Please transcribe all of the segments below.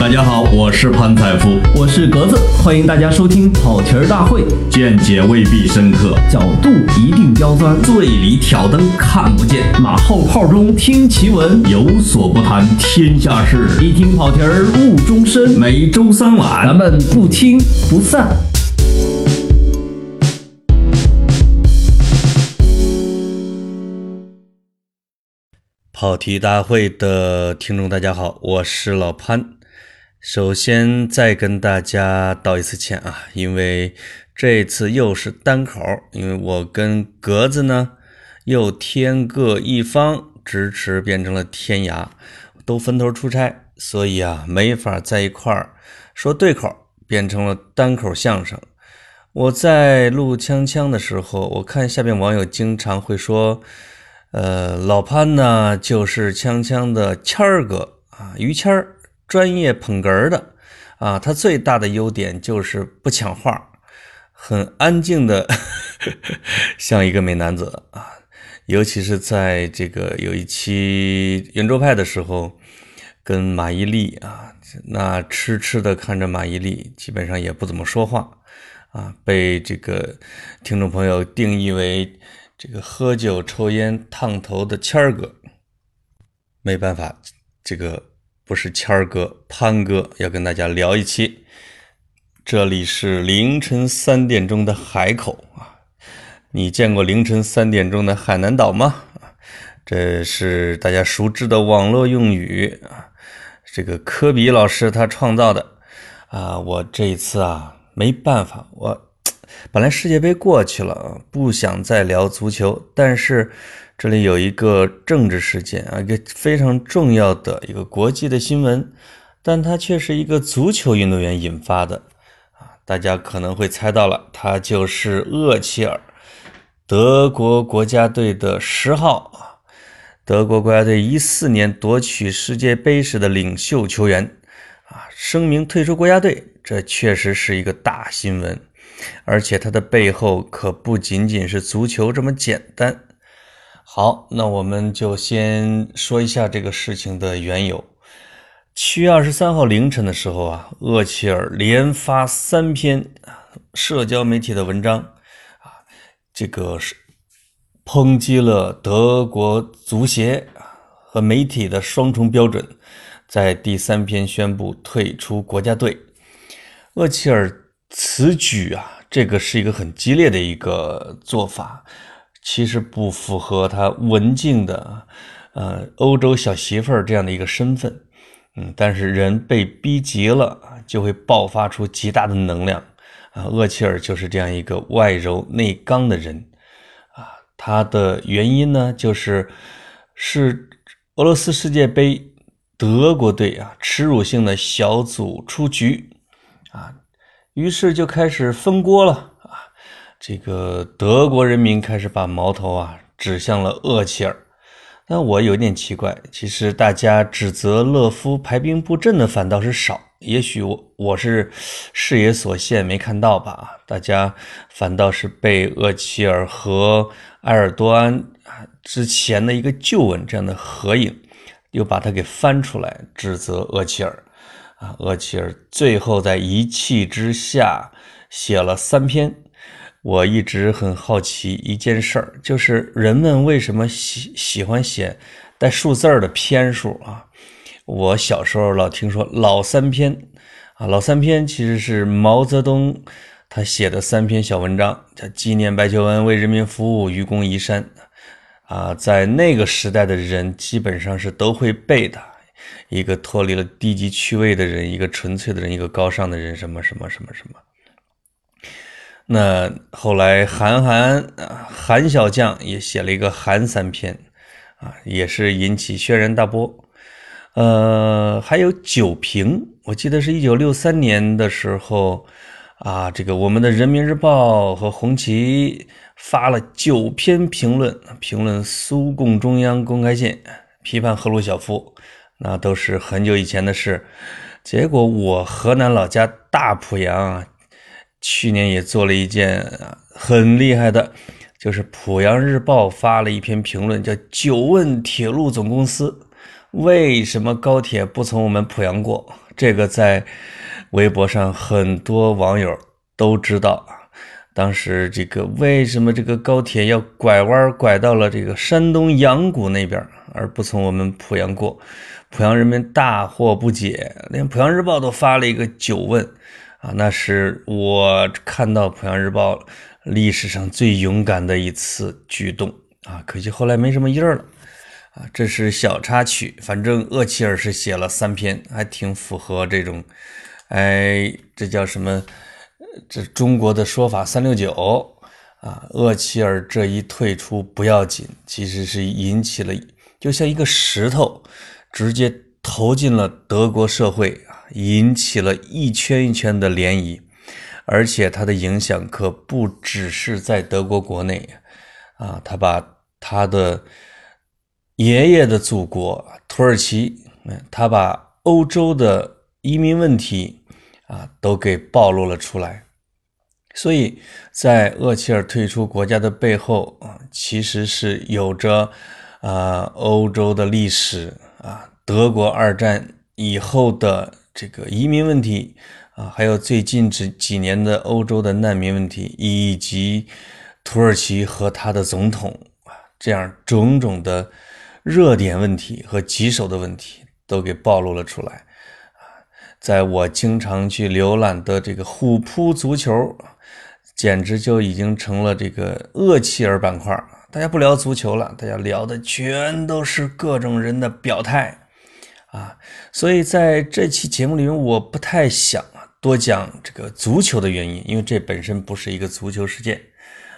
大家好，我是潘采夫，我是格子，欢迎大家收听跑题儿大会。见解未必深刻，角度一定刁钻，醉里挑灯看不见，马后炮中听奇闻，有所不谈天下事，一听跑题儿误终身。每周三晚，咱们不听不散。跑题大会的听众，大家好，我是老潘。首先再跟大家道一次歉啊，因为这次又是单口，因为我跟格子呢又天各一方，支持变成了天涯，都分头出差，所以啊没法在一块儿说对口，变成了单口相声。我在录锵锵的时候，我看下面网友经常会说。呃，老潘呢，就是锵锵的谦儿哥啊，于谦儿，专业捧哏的啊。他最大的优点就是不抢话，很安静的，像一个美男子啊。尤其是在这个有一期圆桌派的时候，跟马伊琍啊，那痴痴的看着马伊琍，基本上也不怎么说话啊，被这个听众朋友定义为。这个喝酒抽烟烫头的谦儿哥，没办法，这个不是谦儿哥，潘哥要跟大家聊一期。这里是凌晨三点钟的海口啊，你见过凌晨三点钟的海南岛吗？这是大家熟知的网络用语啊，这个科比老师他创造的啊。我这一次啊，没办法，我。本来世界杯过去了，不想再聊足球，但是这里有一个政治事件啊，一个非常重要的一个国际的新闻，但它却是一个足球运动员引发的啊，大家可能会猜到了，他就是厄齐尔，德国国家队的十号啊，德国国家队一四年夺取世界杯时的领袖球员啊，声明退出国家队，这确实是一个大新闻。而且它的背后可不仅仅是足球这么简单。好，那我们就先说一下这个事情的缘由。七月二十三号凌晨的时候啊，厄齐尔连发三篇社交媒体的文章啊，这个是抨击了德国足协和媒体的双重标准，在第三篇宣布退出国家队。厄齐尔。此举啊，这个是一个很激烈的一个做法，其实不符合他文静的，呃，欧洲小媳妇儿这样的一个身份，嗯，但是人被逼急了就会爆发出极大的能量，啊，厄齐尔就是这样一个外柔内刚的人，啊，他的原因呢，就是是俄罗斯世界杯德国队啊，耻辱性的小组出局，啊。于是就开始分锅了！这个德国人民开始把矛头啊指向了厄齐尔。但我有点奇怪，其实大家指责勒夫排兵布阵的反倒是少。也许我我是视野所限没看到吧？大家反倒是被厄齐尔和埃尔多安之前的一个旧闻这样的合影，又把他给翻出来指责厄齐尔。啊，厄齐尔最后在一气之下写了三篇。我一直很好奇一件事儿，就是人们为什么喜喜欢写带数字儿的篇数啊？我小时候老听说老三篇啊，老三篇其实是毛泽东他写的三篇小文章，叫纪念白求恩，为人民服务，愚公移山啊，在那个时代的人基本上是都会背的。一个脱离了低级趣味的人，一个纯粹的人，一个高尚的人，什么什么什么什么。那后来韩寒啊，韩小将也写了一个韩三篇，啊，也是引起轩然大波。呃，还有九评，我记得是一九六三年的时候，啊，这个我们的人民日报和红旗发了九篇评论，评论苏共中央公开信，批判赫鲁晓夫。那都是很久以前的事，结果我河南老家大濮阳，去年也做了一件很厉害的，就是濮阳日报发了一篇评论，叫“九问铁路总公司为什么高铁不从我们濮阳过”，这个在微博上很多网友都知道。当时这个为什么这个高铁要拐弯拐到了这个山东阳谷那边，而不从我们濮阳过？濮阳人民大惑不解，连濮阳日报都发了一个九问啊！那是我看到濮阳日报历史上最勇敢的一次举动啊！可惜后来没什么印儿了啊！这是小插曲，反正厄齐尔是写了三篇，还挺符合这种，哎，这叫什么？这中国的说法三六九啊，厄齐尔这一退出不要紧，其实是引起了，就像一个石头直接投进了德国社会啊，引起了一圈一圈的涟漪，而且它的影响可不只是在德国国内啊，他把他的爷爷的祖国土耳其，他把欧洲的移民问题。啊，都给暴露了出来，所以在厄齐尔退出国家的背后啊，其实是有着啊欧洲的历史，德国二战以后的这个移民问题啊，还有最近这几年的欧洲的难民问题，以及土耳其和他的总统啊这样种种的热点问题和棘手的问题都给暴露了出来啊。在我经常去浏览的这个虎扑足球，简直就已经成了这个厄齐尔板块大家不聊足球了，大家聊的全都是各种人的表态啊。所以在这期节目里面，我不太想多讲这个足球的原因，因为这本身不是一个足球事件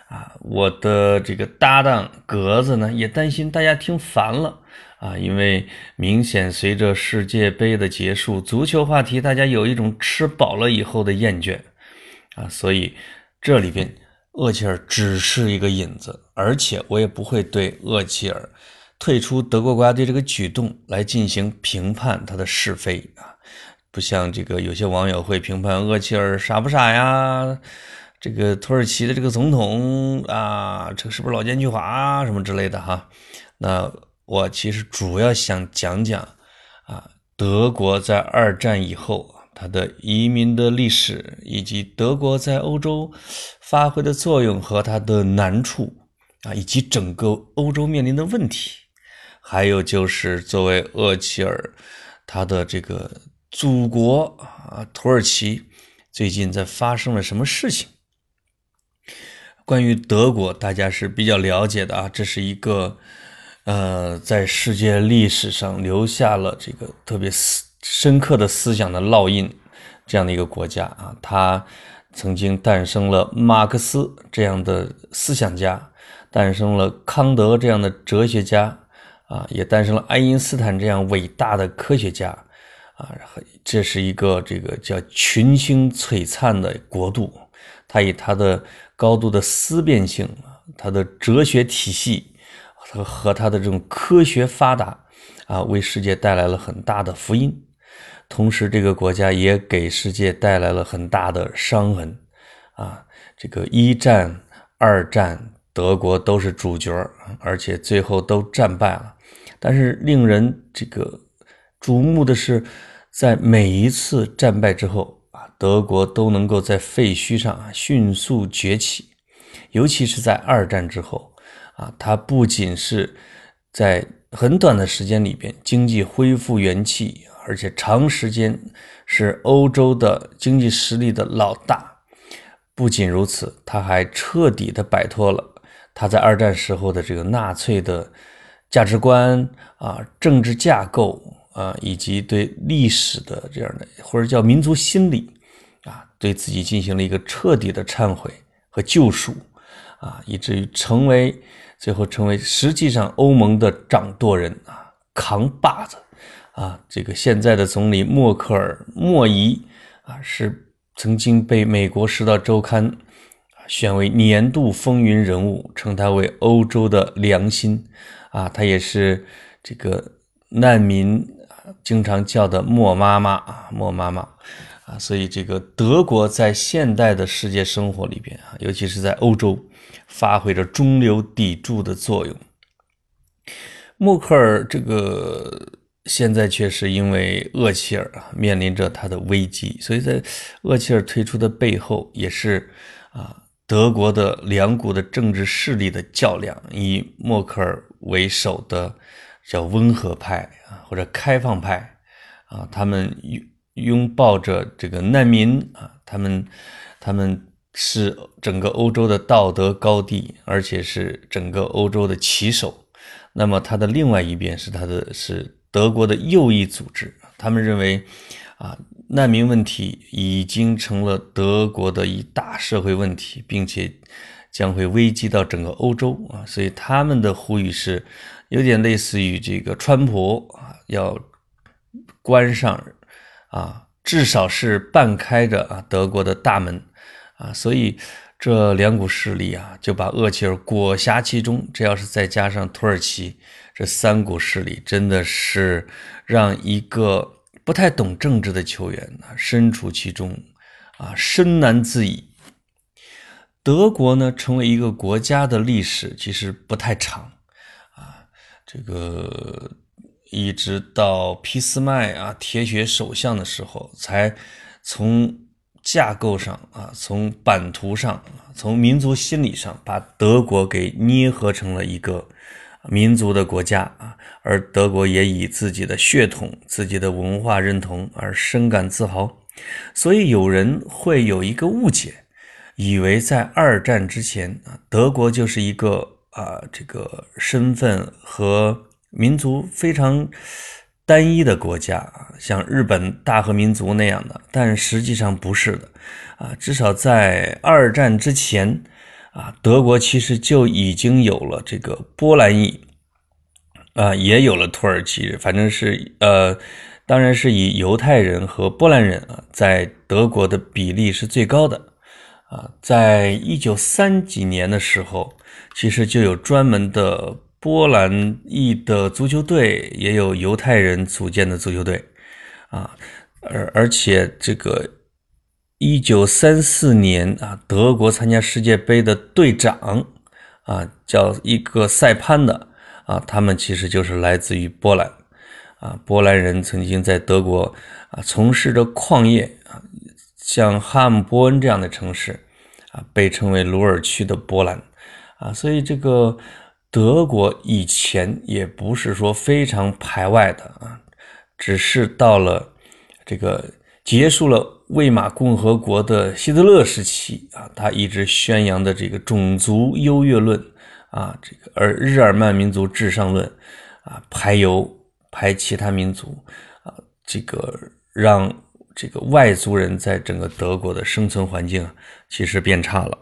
啊。我的这个搭档格子呢，也担心大家听烦了。啊，因为明显随着世界杯的结束，足球话题大家有一种吃饱了以后的厌倦，啊，所以这里边厄齐尔只是一个引子，而且我也不会对厄齐尔退出德国国家队这个举动来进行评判他的是非啊，不像这个有些网友会评判厄齐尔傻不傻呀，这个土耳其的这个总统啊，这个是不是老奸巨猾啊什么之类的哈，那。我其实主要想讲讲啊，德国在二战以后它的移民的历史，以及德国在欧洲发挥的作用和它的难处啊，以及整个欧洲面临的问题，还有就是作为厄齐尔他的这个祖国啊，土耳其最近在发生了什么事情？关于德国，大家是比较了解的啊，这是一个。呃，在世界历史上留下了这个特别思深刻的思想的烙印，这样的一个国家啊，它曾经诞生了马克思这样的思想家，诞生了康德这样的哲学家，啊，也诞生了爱因斯坦这样伟大的科学家，啊，这是一个这个叫群星璀璨的国度，它以它的高度的思辨性，它的哲学体系。和和他的这种科学发达啊，为世界带来了很大的福音。同时，这个国家也给世界带来了很大的伤痕啊。这个一战、二战，德国都是主角，而且最后都战败了。但是，令人这个瞩目的是，在每一次战败之后啊，德国都能够在废墟上迅速崛起，尤其是在二战之后。啊，它不仅是在很短的时间里边经济恢复元气，而且长时间是欧洲的经济实力的老大。不仅如此，他还彻底的摆脱了他在二战时候的这个纳粹的价值观啊、政治架构啊，以及对历史的这样的或者叫民族心理啊，对自己进行了一个彻底的忏悔和救赎啊，以至于成为。最后成为实际上欧盟的掌舵人啊，扛把子啊，这个现在的总理默克尔莫伊啊，是曾经被美国《时代周刊》选为年度风云人物，称他为欧洲的良心啊，他也是这个难民经常叫的莫妈妈啊，莫妈妈啊，所以这个德国在现代的世界生活里边啊，尤其是在欧洲。发挥着中流砥柱的作用。默克尔这个现在却是因为厄齐尔啊面临着他的危机，所以在厄齐尔退出的背后，也是啊德国的两股的政治势力的较量，以默克尔为首的叫温和派啊或者开放派啊，他们拥拥抱着这个难民啊，他们他们是整个欧洲的道德高地，而且是整个欧洲的旗手。那么他的另外一边是他的是。德国的右翼组织，他们认为，啊，难民问题已经成了德国的一大社会问题，并且将会危及到整个欧洲啊，所以他们的呼吁是有点类似于这个川普啊，要关上啊，至少是半开着啊德国的大门啊，所以这两股势力啊，就把厄齐尔裹挟其中，这要是再加上土耳其。这三股势力真的是让一个不太懂政治的球员啊身处其中啊深难自已。德国呢成为一个国家的历史其实不太长啊，这个一直到俾斯麦啊铁血首相的时候，才从架构上啊从版图上从民族心理上把德国给捏合成了一个。民族的国家啊，而德国也以自己的血统、自己的文化认同而深感自豪，所以有人会有一个误解，以为在二战之前啊，德国就是一个啊这个身份和民族非常单一的国家啊，像日本大和民族那样的，但实际上不是的啊，至少在二战之前。啊，德国其实就已经有了这个波兰裔，啊，也有了土耳其，反正是呃，当然是以犹太人和波兰人啊，在德国的比例是最高的。啊，在一九三几年的时候，其实就有专门的波兰裔的足球队，也有犹太人组建的足球队，啊，而而且这个。一九三四年啊，德国参加世界杯的队长啊，叫一个塞潘的啊，他们其实就是来自于波兰啊。波兰人曾经在德国啊从事着矿业，像汉姆波恩这样的城市啊，被称为鲁尔区的波兰啊。所以这个德国以前也不是说非常排外的啊，只是到了这个结束了。魏玛共和国的希特勒时期啊，他一直宣扬的这个种族优越论啊，这个而日耳曼民族至上论啊，排犹排其他民族啊，这个让这个外族人在整个德国的生存环境，其实变差了。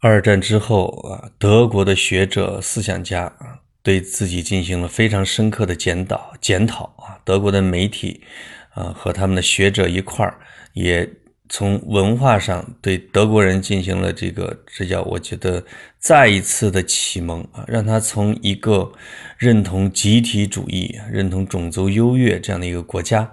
二战之后啊，德国的学者思想家啊，对自己进行了非常深刻的检讨检讨啊，德国的媒体啊和他们的学者一块儿。也从文化上对德国人进行了这个，这叫我觉得再一次的启蒙啊，让他从一个认同集体主义、认同种族优越这样的一个国家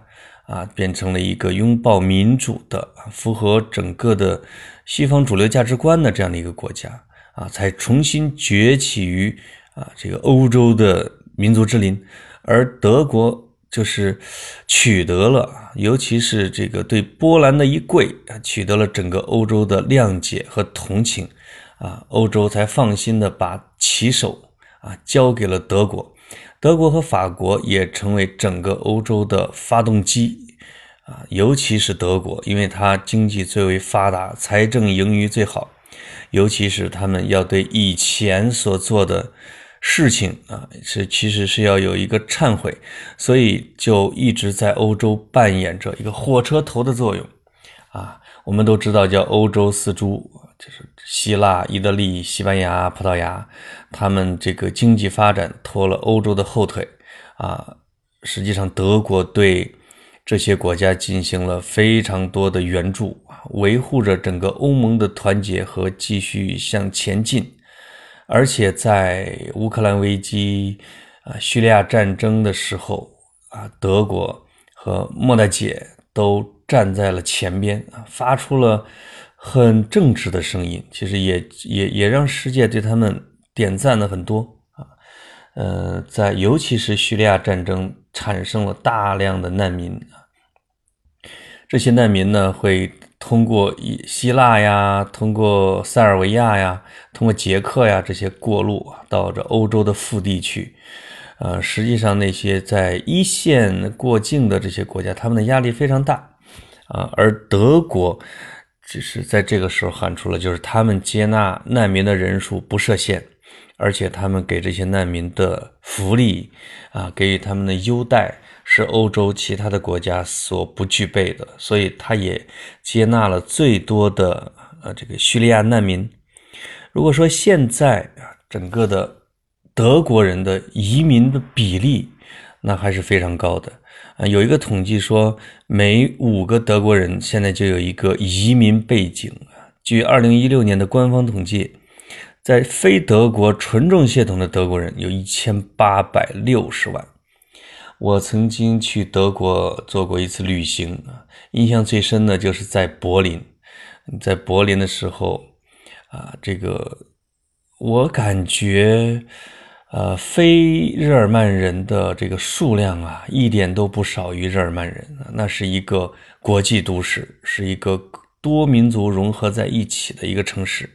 啊，变成了一个拥抱民主的、符合整个的西方主流价值观的这样的一个国家啊，才重新崛起于啊这个欧洲的民族之林，而德国。就是取得了，尤其是这个对波兰的一跪啊，取得了整个欧洲的谅解和同情，啊，欧洲才放心的把旗手啊交给了德国，德国和法国也成为整个欧洲的发动机，啊，尤其是德国，因为它经济最为发达，财政盈余最好，尤其是他们要对以前所做的。事情啊，是其实是要有一个忏悔，所以就一直在欧洲扮演着一个火车头的作用啊。我们都知道叫欧洲四猪，就是希腊、意大利、西班牙、葡萄牙，他们这个经济发展拖了欧洲的后腿啊。实际上，德国对这些国家进行了非常多的援助啊，维护着整个欧盟的团结和继续向前进。而且在乌克兰危机、啊叙利亚战争的时候，啊德国和莫大姐都站在了前边啊，发出了很正直的声音。其实也也也让世界对他们点赞了很多啊。呃，在尤其是叙利亚战争产生了大量的难民啊这些难民呢会通过以希腊呀，通过塞尔维亚呀，通过捷克呀这些过路到这欧洲的腹地去。呃，实际上那些在一线过境的这些国家，他们的压力非常大啊。而德国只是在这个时候喊出了，就是他们接纳难民的人数不设限，而且他们给这些难民的福利啊，给予他们的优待是欧洲其他的国家所不具备的，所以他也接纳了最多的呃这个叙利亚难民。如果说现在啊，整个的。德国人的移民的比例，那还是非常高的啊！有一个统计说，每五个德国人现在就有一个移民背景啊。据二零一六年的官方统计，在非德国纯种血统的德国人有一千八百六十万。我曾经去德国做过一次旅行啊，印象最深的就是在柏林。在柏林的时候啊，这个我感觉。呃，非日耳曼人的这个数量啊，一点都不少于日耳曼人。那是一个国际都市，是一个多民族融合在一起的一个城市。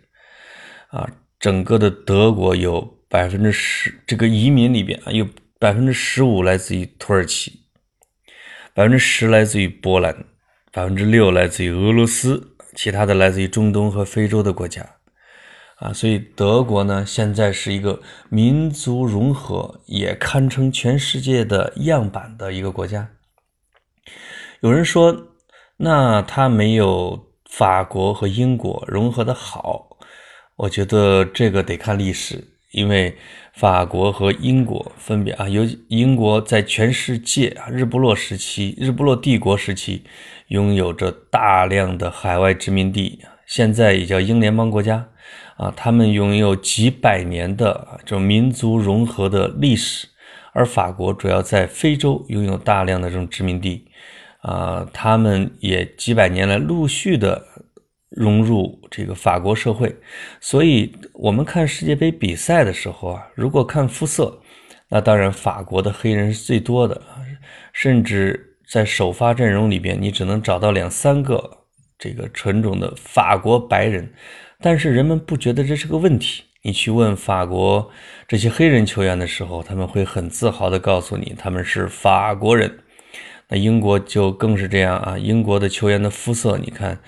啊，整个的德国有百分之十，这个移民里边啊，有百分之十五来自于土耳其，百分之十来自于波兰，百分之六来自于俄罗斯，其他的来自于中东和非洲的国家。啊，所以德国呢，现在是一个民族融合，也堪称全世界的样板的一个国家。有人说，那它没有法国和英国融合的好。我觉得这个得看历史，因为法国和英国分别啊，有英国在全世界啊，日不落时期、日不落帝国时期，拥有着大量的海外殖民地，现在也叫英联邦国家。啊，他们拥有几百年的这种民族融合的历史，而法国主要在非洲拥有大量的这种殖民地，啊，他们也几百年来陆续的融入这个法国社会，所以我们看世界杯比赛的时候啊，如果看肤色，那当然法国的黑人是最多的，甚至在首发阵容里边，你只能找到两三个这个纯种的法国白人。但是人们不觉得这是个问题。你去问法国这些黑人球员的时候，他们会很自豪地告诉你他们是法国人。那英国就更是这样啊，英国的球员的肤色，你看，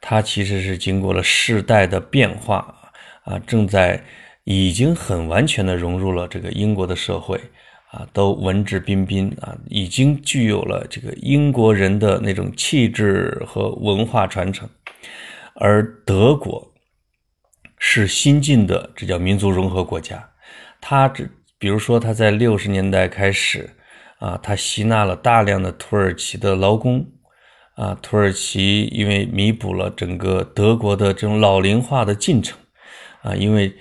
他其实是经过了世代的变化啊，正在已经很完全的融入了这个英国的社会啊，都文质彬彬啊，已经具有了这个英国人的那种气质和文化传承，而德国。是新进的，这叫民族融合国家。他只，比如说他在六十年代开始，啊，他吸纳了大量的土耳其的劳工，啊，土耳其因为弥补了整个德国的这种老龄化的进程，啊，因为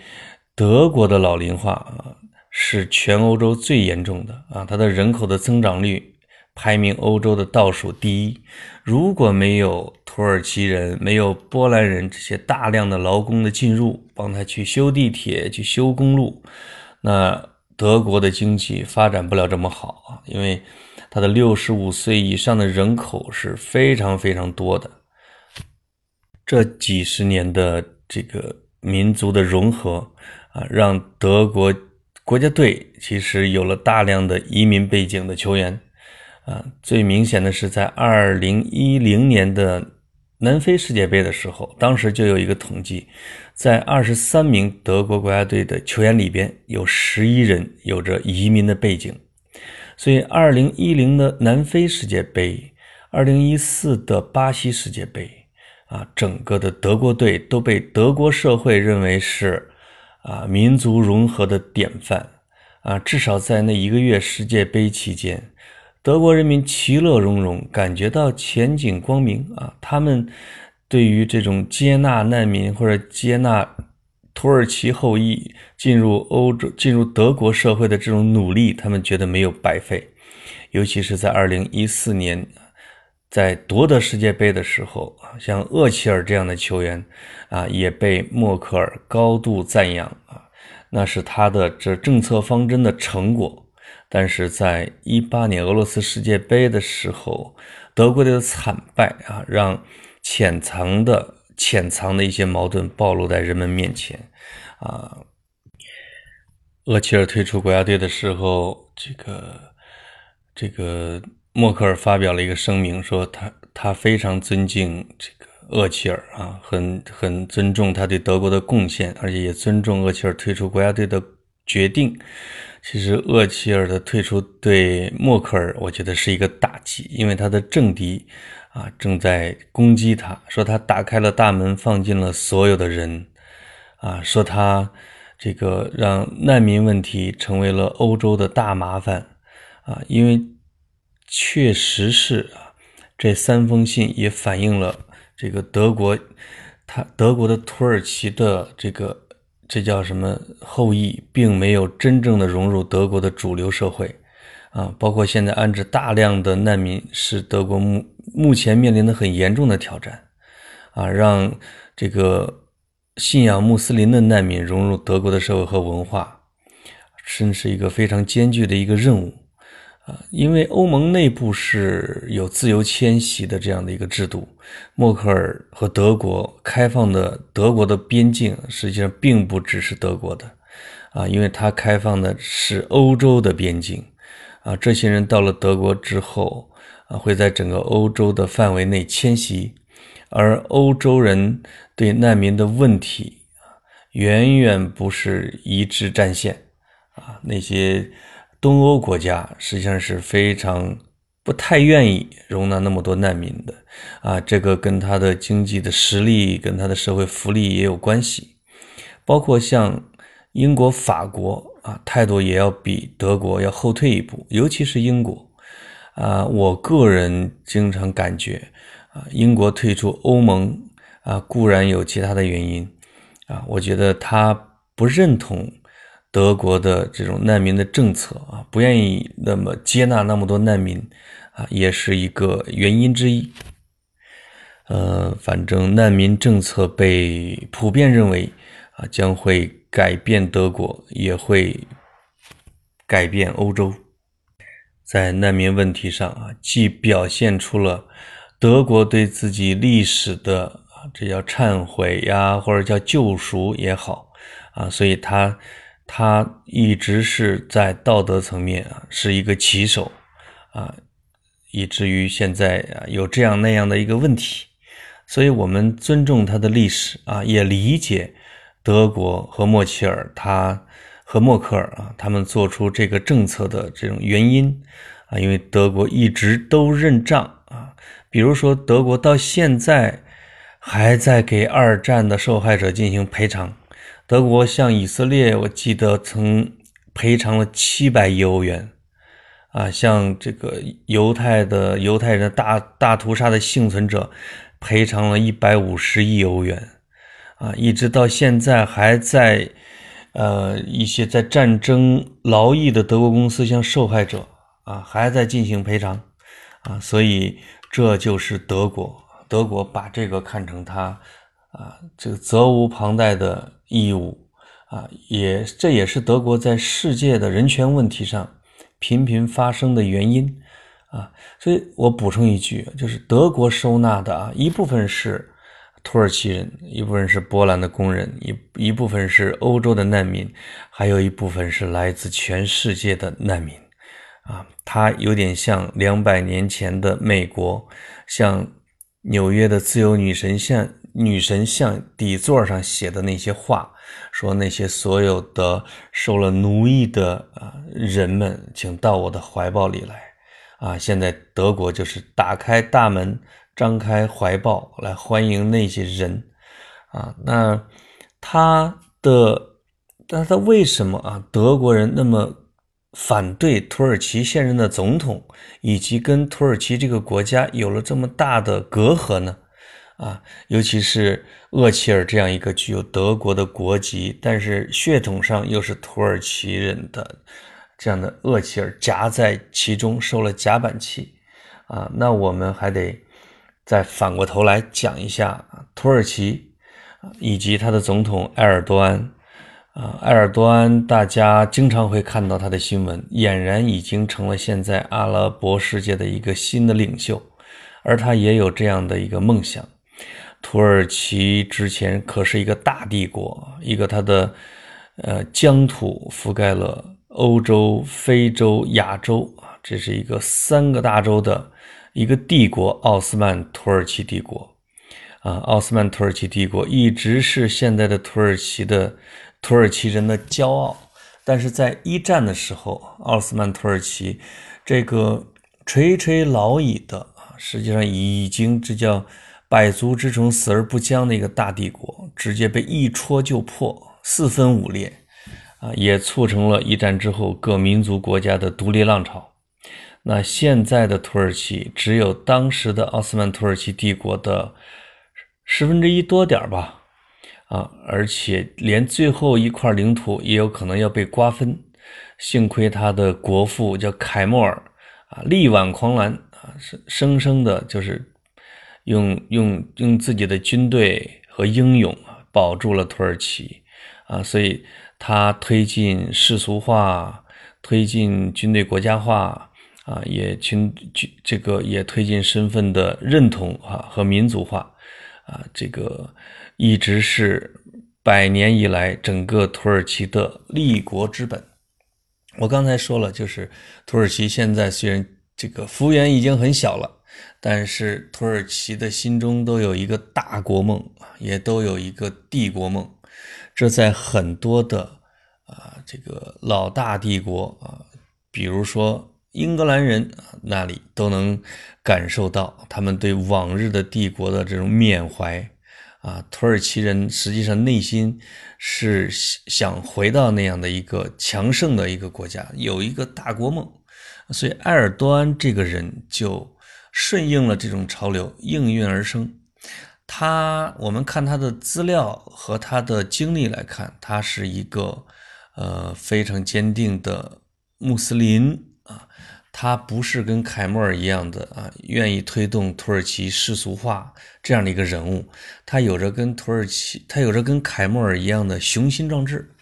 德国的老龄化啊是全欧洲最严重的，啊，它的人口的增长率。排名欧洲的倒数第一。如果没有土耳其人、没有波兰人这些大量的劳工的进入，帮他去修地铁、去修公路，那德国的经济发展不了这么好啊！因为他的六十五岁以上的人口是非常非常多的。这几十年的这个民族的融合啊，让德国国家队其实有了大量的移民背景的球员。啊，最明显的是在二零一零年的南非世界杯的时候，当时就有一个统计，在二十三名德国国家队的球员里边，有十一人有着移民的背景。所以，二零一零的南非世界杯，二零一四的巴西世界杯，啊，整个的德国队都被德国社会认为是啊民族融合的典范啊，至少在那一个月世界杯期间。德国人民其乐融融，感觉到前景光明啊！他们对于这种接纳难民或者接纳土耳其后裔进入欧洲、进入德国社会的这种努力，他们觉得没有白费。尤其是在二零一四年，在夺得世界杯的时候像厄齐尔这样的球员啊，也被默克尔高度赞扬啊。那是他的这政策方针的成果。但是在一八年俄罗斯世界杯的时候，德国队的惨败啊，让潜藏的潜藏的一些矛盾暴露在人们面前啊。厄齐尔退出国家队的时候，这个这个默克尔发表了一个声明，说他他非常尊敬这个厄齐尔啊，很很尊重他对德国的贡献，而且也尊重厄齐尔退出国家队的决定。其实厄齐尔的退出对默克尔，我觉得是一个打击，因为他的政敌啊正在攻击他，说他打开了大门，放进了所有的人，啊，说他这个让难民问题成为了欧洲的大麻烦，啊，因为确实是啊，这三封信也反映了这个德国，他德国的土耳其的这个。这叫什么后裔，并没有真正的融入德国的主流社会，啊，包括现在安置大量的难民，是德国目目前面临的很严重的挑战，啊，让这个信仰穆斯林的难民融入德国的社会和文化，真是一个非常艰巨的一个任务。因为欧盟内部是有自由迁徙的这样的一个制度，默克尔和德国开放的德国的边境实际上并不只是德国的，啊，因为它开放的是欧洲的边境，啊，这些人到了德国之后，啊，会在整个欧洲的范围内迁徙，而欧洲人对难民的问题啊，远远不是一致战线，啊，那些。东欧国家实际上是非常不太愿意容纳那么多难民的啊，这个跟他的经济的实力、跟他的社会福利也有关系。包括像英国、法国啊，态度也要比德国要后退一步，尤其是英国啊。我个人经常感觉啊，英国退出欧盟啊，固然有其他的原因啊，我觉得他不认同。德国的这种难民的政策啊，不愿意那么接纳那么多难民啊，也是一个原因之一。呃，反正难民政策被普遍认为啊，将会改变德国，也会改变欧洲。在难民问题上啊，既表现出了德国对自己历史的，这叫忏悔呀，或者叫救赎也好啊，所以他。他一直是在道德层面啊，是一个棋手啊，以至于现在啊有这样那样的一个问题，所以我们尊重他的历史啊，也理解德国和默切尔他和默克尔啊他们做出这个政策的这种原因啊，因为德国一直都认账啊，比如说德国到现在还在给二战的受害者进行赔偿。德国向以色列，我记得曾赔偿了七百亿欧元，啊，向这个犹太的犹太人大大屠杀的幸存者赔偿了一百五十亿欧元，啊，一直到现在还在，呃，一些在战争劳役的德国公司向受害者啊还在进行赔偿，啊，所以这就是德国，德国把这个看成他。啊，这个责无旁贷的义务啊，也这也是德国在世界的人权问题上频频发生的原因啊。所以我补充一句，就是德国收纳的啊，一部分是土耳其人，一部分是波兰的工人，一一部分是欧洲的难民，还有一部分是来自全世界的难民啊。它有点像两百年前的美国，像纽约的自由女神像。女神像底座上写的那些话，说那些所有的受了奴役的啊人们，请到我的怀抱里来，啊！现在德国就是打开大门，张开怀抱来欢迎那些人，啊！那他的，但他为什么啊？德国人那么反对土耳其现任的总统，以及跟土耳其这个国家有了这么大的隔阂呢？啊，尤其是厄齐尔这样一个具有德国的国籍，但是血统上又是土耳其人的这样的厄齐尔夹在其中受了夹板气，啊，那我们还得再反过头来讲一下土耳其以及他的总统埃尔多安啊，埃尔多安，大家经常会看到他的新闻，俨然已经成了现在阿拉伯世界的一个新的领袖，而他也有这样的一个梦想。土耳其之前可是一个大帝国，一个它的呃疆土覆盖了欧洲、非洲、亚洲啊，这是一个三个大洲的一个帝国——奥斯曼土耳其帝国啊。奥斯曼土耳其帝国一直是现在的土耳其的。土耳其人的骄傲，但是在一战的时候，奥斯曼土耳其这个垂垂老矣的啊，实际上已经这叫百足之虫，死而不僵的一个大帝国，直接被一戳就破，四分五裂啊，也促成了一战之后各民族国家的独立浪潮。那现在的土耳其只有当时的奥斯曼土耳其帝国的十分之一多点吧。啊，而且连最后一块领土也有可能要被瓜分。幸亏他的国父叫凯莫尔啊，力挽狂澜啊，生生生的就是用用用自己的军队和英勇，保住了土耳其啊。所以他推进世俗化，推进军队国家化啊，也军军这个也推进身份的认同啊和民族化啊，这个。一直是百年以来整个土耳其的立国之本。我刚才说了，就是土耳其现在虽然这个幅员已经很小了，但是土耳其的心中都有一个大国梦，也都有一个帝国梦。这在很多的啊这个老大帝国啊，比如说英格兰人那里都能感受到他们对往日的帝国的这种缅怀。啊，土耳其人实际上内心是想回到那样的一个强盛的一个国家，有一个大国梦，所以埃尔多安这个人就顺应了这种潮流，应运而生。他，我们看他的资料和他的经历来看，他是一个呃非常坚定的穆斯林啊。他不是跟凯末尔一样的啊，愿意推动土耳其世俗化这样的一个人物。他有着跟土耳其，他有着跟凯末尔一样的雄心壮志，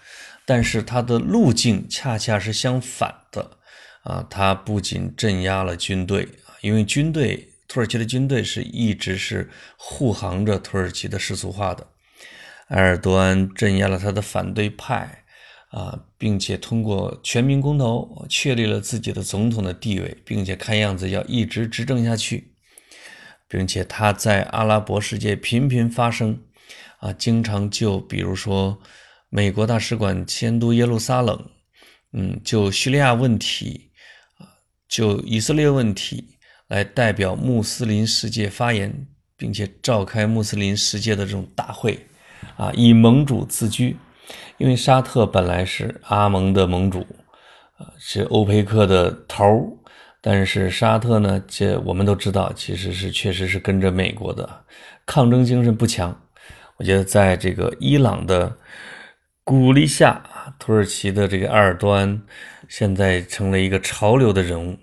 但是他的路径恰恰是相反的啊。他不仅镇压了军队，因为军队土耳其的军队是一直是护航着土耳其的世俗化的。埃尔多安镇压了他的反对派。啊，并且通过全民公投确立了自己的总统的地位，并且看样子要一直执政下去，并且他在阿拉伯世界频频发声，啊，经常就比如说美国大使馆迁都耶路撒冷，嗯，就叙利亚问题，啊，就以色列问题来代表穆斯林世界发言，并且召开穆斯林世界的这种大会，啊，以盟主自居。因为沙特本来是阿盟的盟主，啊，是欧佩克的头儿，但是沙特呢，这我们都知道，其实是确实是跟着美国的，抗争精神不强。我觉得在这个伊朗的鼓励下，土耳其的这个埃尔多安现在成了一个潮流的人物，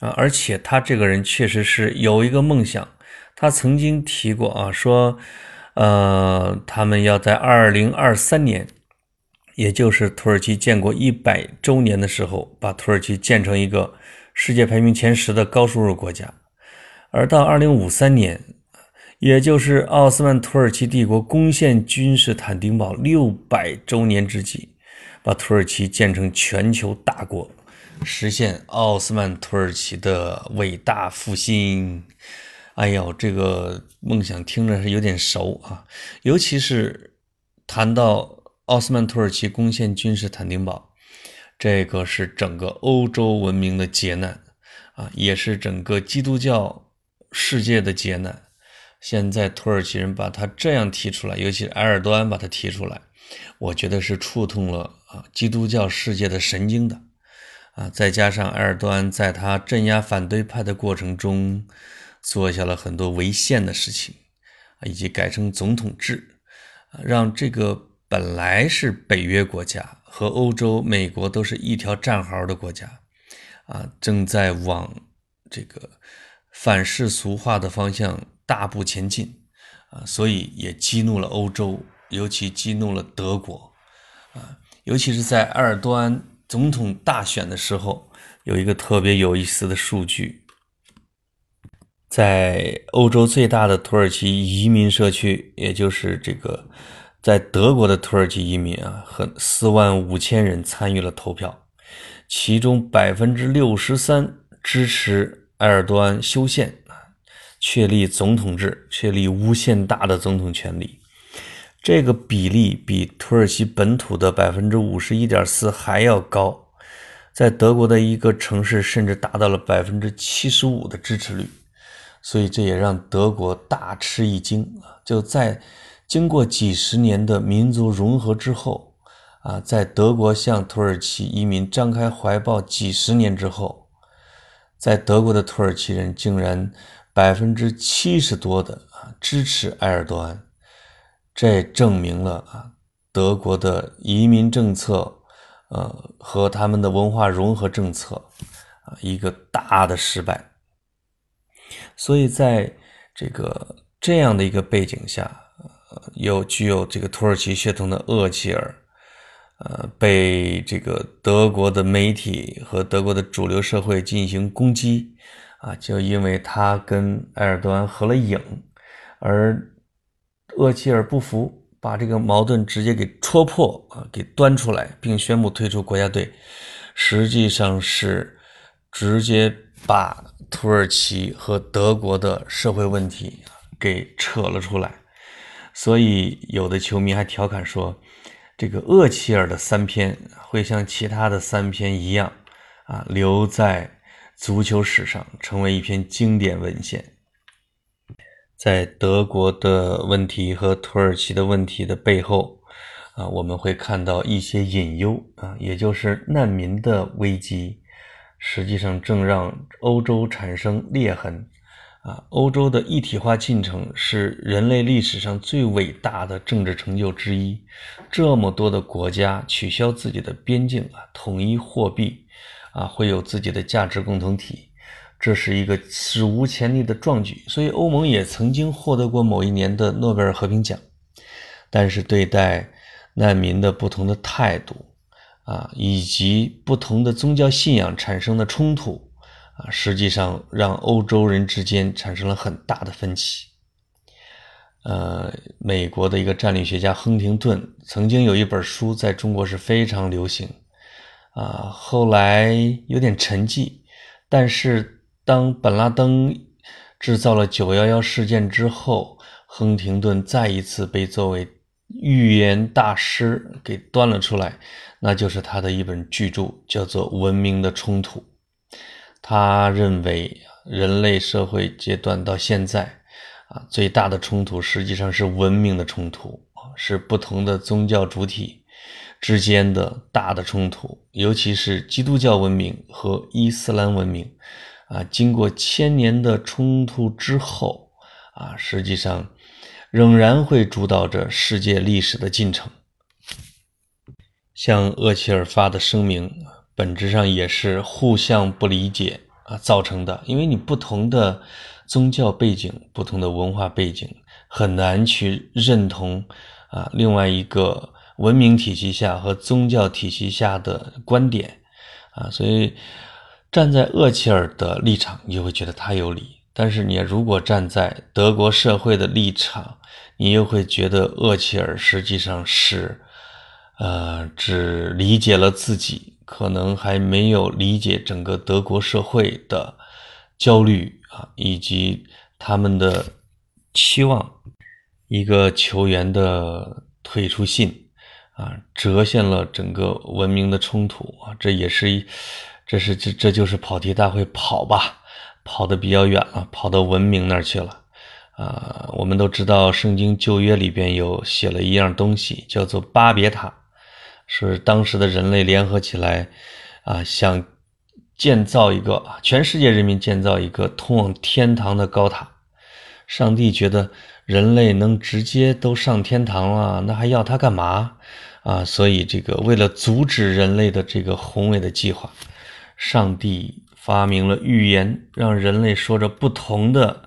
啊，而且他这个人确实是有一个梦想，他曾经提过啊，说，呃，他们要在二零二三年。也就是土耳其建国一百周年的时候，把土耳其建成一个世界排名前十的高收入国家，而到二零五三年，也就是奥斯曼土耳其帝国攻陷君士坦丁堡六百周年之际，把土耳其建成全球大国，实现奥斯曼土耳其的伟大复兴。哎呦，这个梦想听着是有点熟啊，尤其是谈到。奥斯曼土耳其攻陷君士坦丁堡，这个是整个欧洲文明的劫难啊，也是整个基督教世界的劫难。现在土耳其人把他这样提出来，尤其是埃尔多安把他提出来，我觉得是触痛了啊基督教世界的神经的啊。再加上埃尔多安在他镇压反对派的过程中，做下了很多违宪的事情啊，以及改成总统制，啊让这个。本来是北约国家和欧洲、美国都是一条战壕的国家，啊，正在往这个反世俗化的方向大步前进，啊，所以也激怒了欧洲，尤其激怒了德国，啊，尤其是在埃尔多安总统大选的时候，有一个特别有意思的数据，在欧洲最大的土耳其移民社区，也就是这个在德国的土耳其移民啊，和四万五千人参与了投票，其中百分之六十三支持埃尔多安修宪，确立总统制，确立无限大的总统权力。这个比例比土耳其本土的百分之五十一点四还要高，在德国的一个城市甚至达到了百分之七十五的支持率。所以这也让德国大吃一惊啊！就在经过几十年的民族融合之后啊，在德国向土耳其移民张开怀抱几十年之后，在德国的土耳其人竟然百分之七十多的啊支持埃尔多安，这证明了啊德国的移民政策呃和他们的文化融合政策啊一个大的失败。所以，在这个这样的一个背景下，有具有这个土耳其血统的厄齐尔，呃，被这个德国的媒体和德国的主流社会进行攻击，啊，就因为他跟埃尔多安合了影，而厄齐尔不服，把这个矛盾直接给戳破啊，给端出来，并宣布退出国家队，实际上是直接把。土耳其和德国的社会问题给扯了出来，所以有的球迷还调侃说，这个厄齐尔的三篇会像其他的三篇一样啊，留在足球史上，成为一篇经典文献。在德国的问题和土耳其的问题的背后啊，我们会看到一些隐忧啊，也就是难民的危机。实际上正让欧洲产生裂痕，啊，欧洲的一体化进程是人类历史上最伟大的政治成就之一。这么多的国家取消自己的边境啊，统一货币，啊，会有自己的价值共同体，这是一个史无前例的壮举。所以欧盟也曾经获得过某一年的诺贝尔和平奖，但是对待难民的不同的态度。啊，以及不同的宗教信仰产生的冲突，啊，实际上让欧洲人之间产生了很大的分歧。呃，美国的一个战略学家亨廷顿曾经有一本书在中国是非常流行，啊，后来有点沉寂。但是当本拉登制造了九幺幺事件之后，亨廷顿再一次被作为预言大师给端了出来。那就是他的一本巨著，叫做《文明的冲突》。他认为，人类社会阶段到现在，啊，最大的冲突实际上是文明的冲突，是不同的宗教主体之间的大的冲突，尤其是基督教文明和伊斯兰文明，啊，经过千年的冲突之后，啊，实际上仍然会主导着世界历史的进程。向厄齐尔发的声明，本质上也是互相不理解啊造成的。因为你不同的宗教背景、不同的文化背景，很难去认同啊另外一个文明体系下和宗教体系下的观点啊。所以站在厄齐尔的立场，你就会觉得他有理；但是你如果站在德国社会的立场，你又会觉得厄齐尔实际上是。呃，只理解了自己，可能还没有理解整个德国社会的焦虑啊，以及他们的期望。一个球员的退出信啊，折现了整个文明的冲突啊，这也是一，这是这这就是跑题大会跑吧，跑的比较远了，跑到文明那儿去了啊。我们都知道，圣经旧约里边有写了一样东西，叫做巴别塔。是当时的人类联合起来，啊，想建造一个全世界人民建造一个通往天堂的高塔。上帝觉得人类能直接都上天堂了，那还要他干嘛？啊，所以这个为了阻止人类的这个宏伟的计划，上帝发明了预言，让人类说着不同的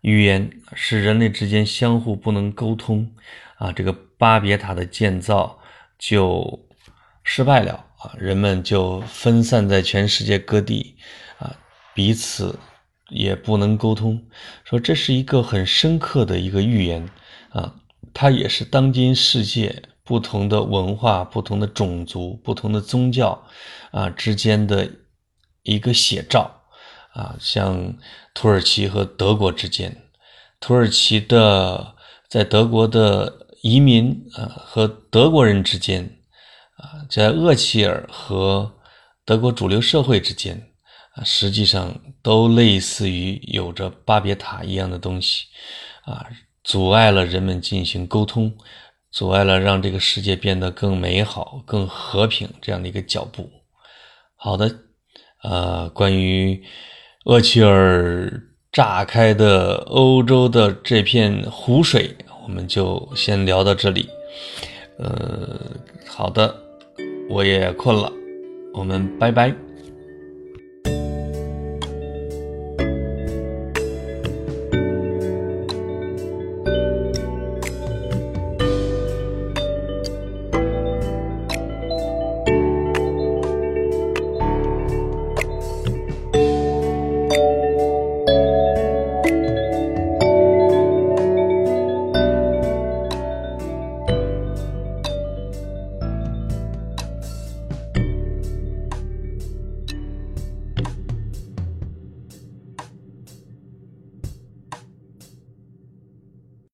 语言，使人类之间相互不能沟通。啊，这个巴别塔的建造。就失败了啊，人们就分散在全世界各地啊，彼此也不能沟通。说这是一个很深刻的一个预言啊，它也是当今世界不同的文化、不同的种族、不同的宗教啊之间的一个写照啊，像土耳其和德国之间，土耳其的在德国的。移民啊和德国人之间啊，在厄齐尔和德国主流社会之间啊，实际上都类似于有着巴别塔一样的东西啊，阻碍了人们进行沟通，阻碍了让这个世界变得更美好、更和平这样的一个脚步。好的，呃，关于厄齐尔炸开的欧洲的这片湖水。我们就先聊到这里，呃，好的，我也困了，我们拜拜。